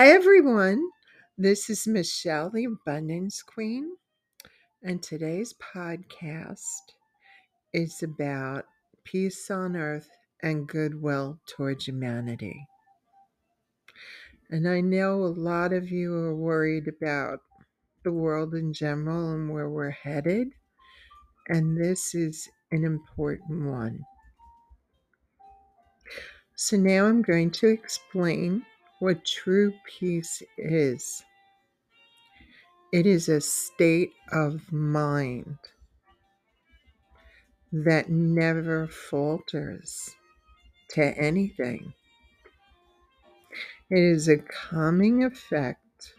Hi, everyone. This is Michele, the Abundance Queen, and today's podcast is about peace on earth and goodwill towards humanity. And I know a lot of you are worried about the world in general and where we're headed, and this is an important one. So now I'm going to explain what true peace is. It is a state of mind that never falters to anything. It is a calming effect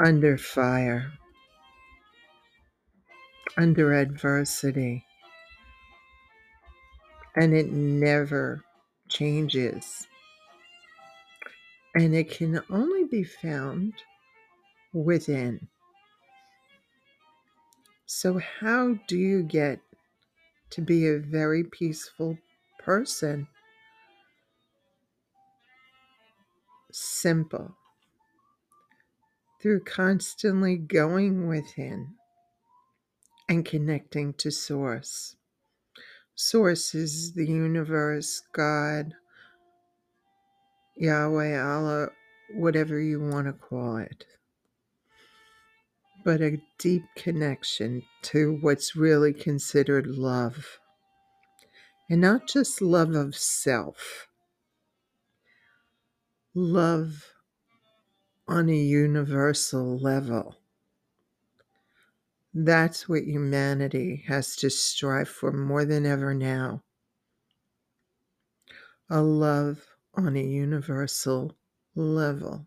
under fire, under adversity, and it never changes. And it can only be found within. So, how do you get to be a very peaceful person? Simple. Through constantly going within and connecting to Source. Source is the universe, God, Yahweh, Allah, whatever you want to call it. But a deep connection to what's really considered love. And not just love of self, love on a universal level. That's what humanity has to strive for more than ever now. A love on a universal level.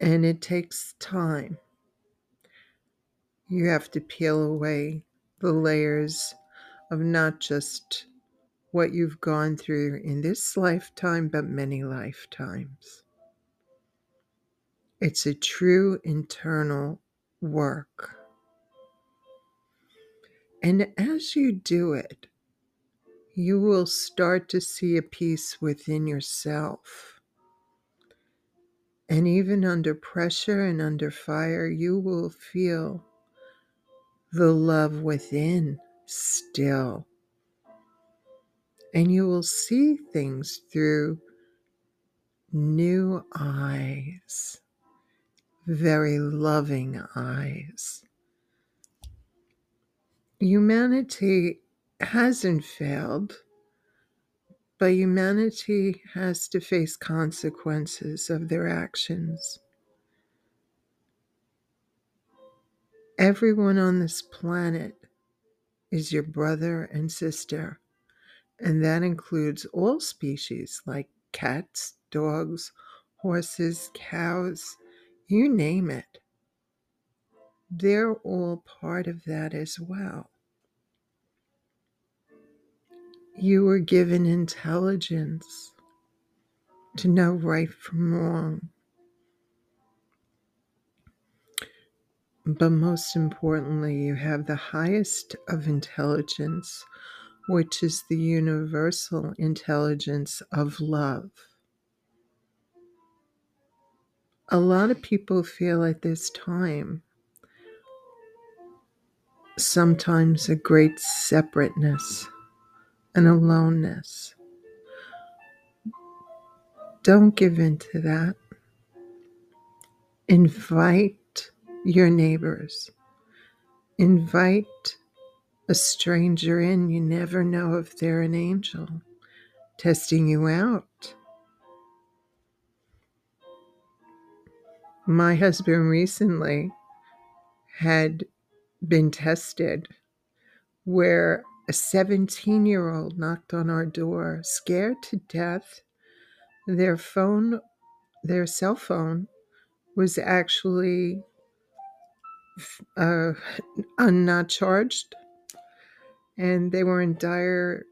And it takes time. You have to peel away the layers of not just what you've gone through in this lifetime, but many lifetimes. It's a true internal work. And as you do it, you will start to see a peace within yourself. And even under pressure and under fire, you will feel the love within still. And you will see things through new eyes, very loving eyes humanity hasn't failed, but humanity has to face consequences of their actions. Everyone on this planet is your brother and sister, and that includes all species like cats, dogs, horses, cows, you name it they're all part of that as well. You were given intelligence to know right from wrong. But most importantly, you have the highest of intelligence, which is the universal intelligence of love. A lot of people feel at this time sometimes a great separateness and aloneness. Don't give in to that. Invite your neighbors. Invite a stranger in. You never know if they're an angel testing you out. My husband recently had been tested where a 17 year old knocked on our door, scared to death. Their phone, their cell phone, was actually uh, not charged, and they were in dire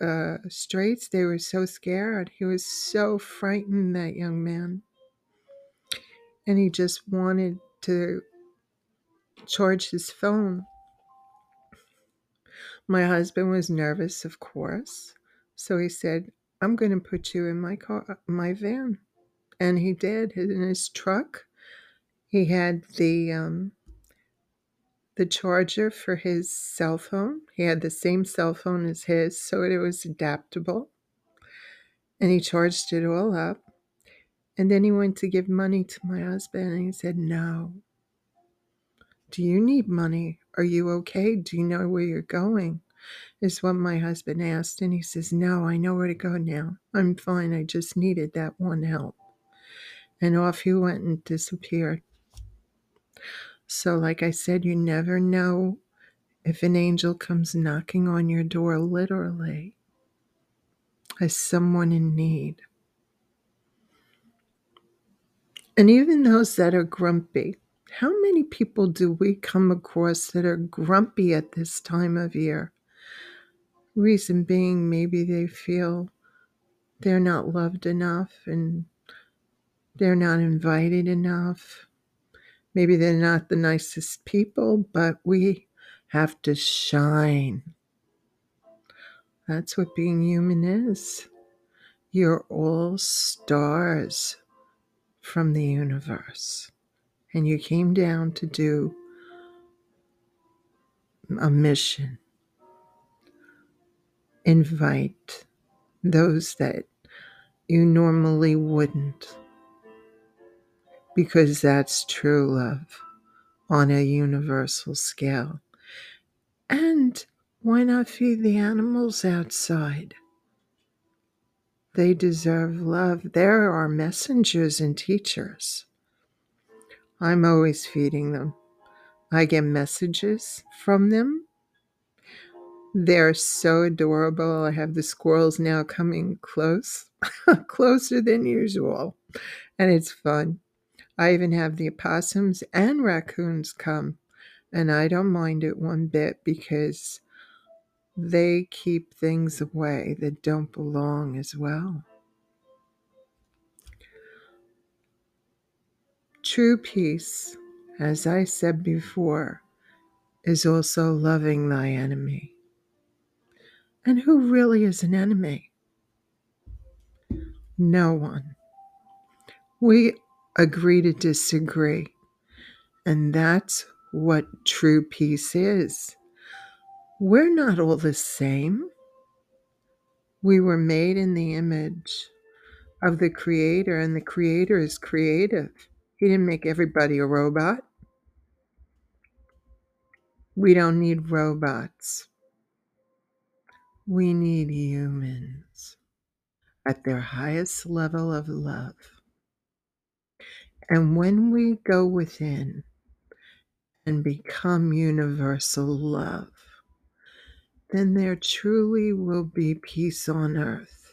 uh, straits. They were so scared. He was so frightened, that young man. And he just wanted to charge his phone. My husband was nervous, of course, so he said, I'm going to put you in my car, my van. And he did in his truck. He had the um, the charger for his cell phone. He had the same cell phone as his, so it was adaptable. And he charged it all up. And then he went to give money to my husband, and he said, No. Do you need money? Are you okay? Do you know where you're going? Is what my husband asked. And he says, No, I know where to go now. I'm fine. I just needed that one help. And off he went and disappeared. So, like I said, you never know if an angel comes knocking on your door, literally, as someone in need. And even those that are grumpy, how many people do we come across that are grumpy at this time of year? Reason being, maybe they feel they're not loved enough and they're not invited enough. Maybe they're not the nicest people, but we have to shine. That's what being human is. You're all stars from the universe. And you came down to do a mission. Invite those that you normally wouldn't. Because that's true love on a universal scale. And why not feed the animals outside? They deserve love. There are messengers and teachers. I'm always feeding them. I get messages from them. They're so adorable. I have the squirrels now coming close, closer than usual, and it's fun. I even have the opossums and raccoons come, and I don't mind it one bit because they keep things away that don't belong as well. True peace, as I said before, is also loving thy enemy. And who really is an enemy? No one. We agree to disagree. And that's what true peace is. We're not all the same. We were made in the image of the Creator, and the Creator is creative. He didn't make everybody a robot. We don't need robots. We need humans at their highest level of love. And when we go within and become universal love, then there truly will be peace on earth.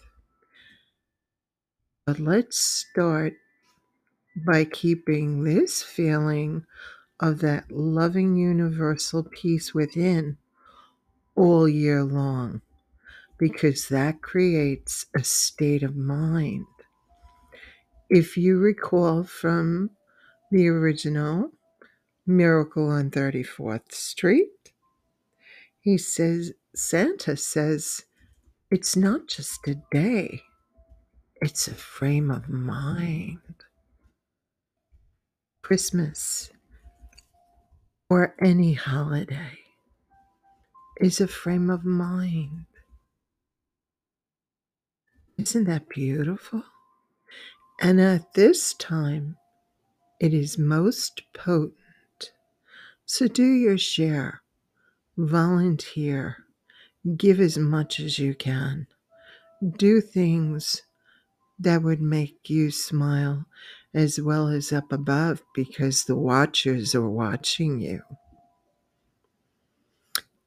But let's start by keeping this feeling of that loving universal peace within all year long, because that creates a state of mind. If you recall from the original Miracle on 34th Street, he says, Santa says, it's not just a day, it's a frame of mind. Christmas or any holiday is a frame of mind. Isn't that beautiful? And at this time, it is most potent. So do your share, volunteer, give as much as you can, do things that would make you smile as well as up above because the watchers are watching you.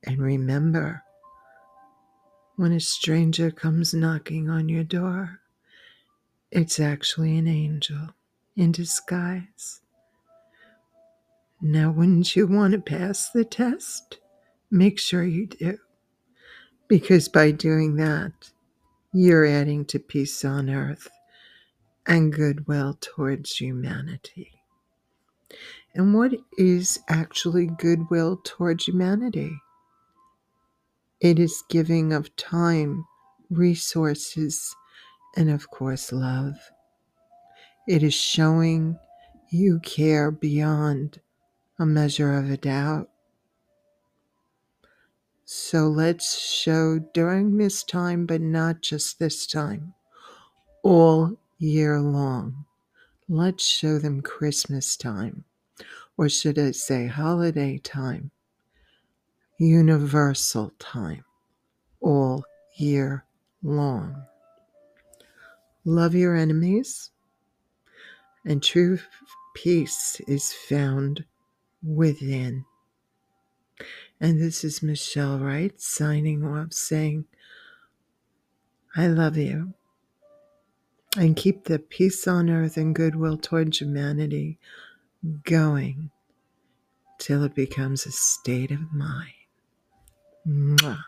And remember, when a stranger comes knocking on your door, it's actually an angel in disguise. Now, wouldn't you want to pass the test? Make sure you do. Because by doing that, you're adding to peace on earth and goodwill towards humanity. And what is actually goodwill towards humanity? It is giving of time, resources, and, of course, love. It is showing you care beyond a measure of a doubt. So let's show during this time, but not just this time, all year long. Let's show them Christmas time, or should I say holiday time, universal time, all year long. Love your enemies, and true peace is found within. And this is Michele Wright signing off saying, I love you. And keep the peace on earth and goodwill towards humanity going till it becomes a state of mind. Mwah.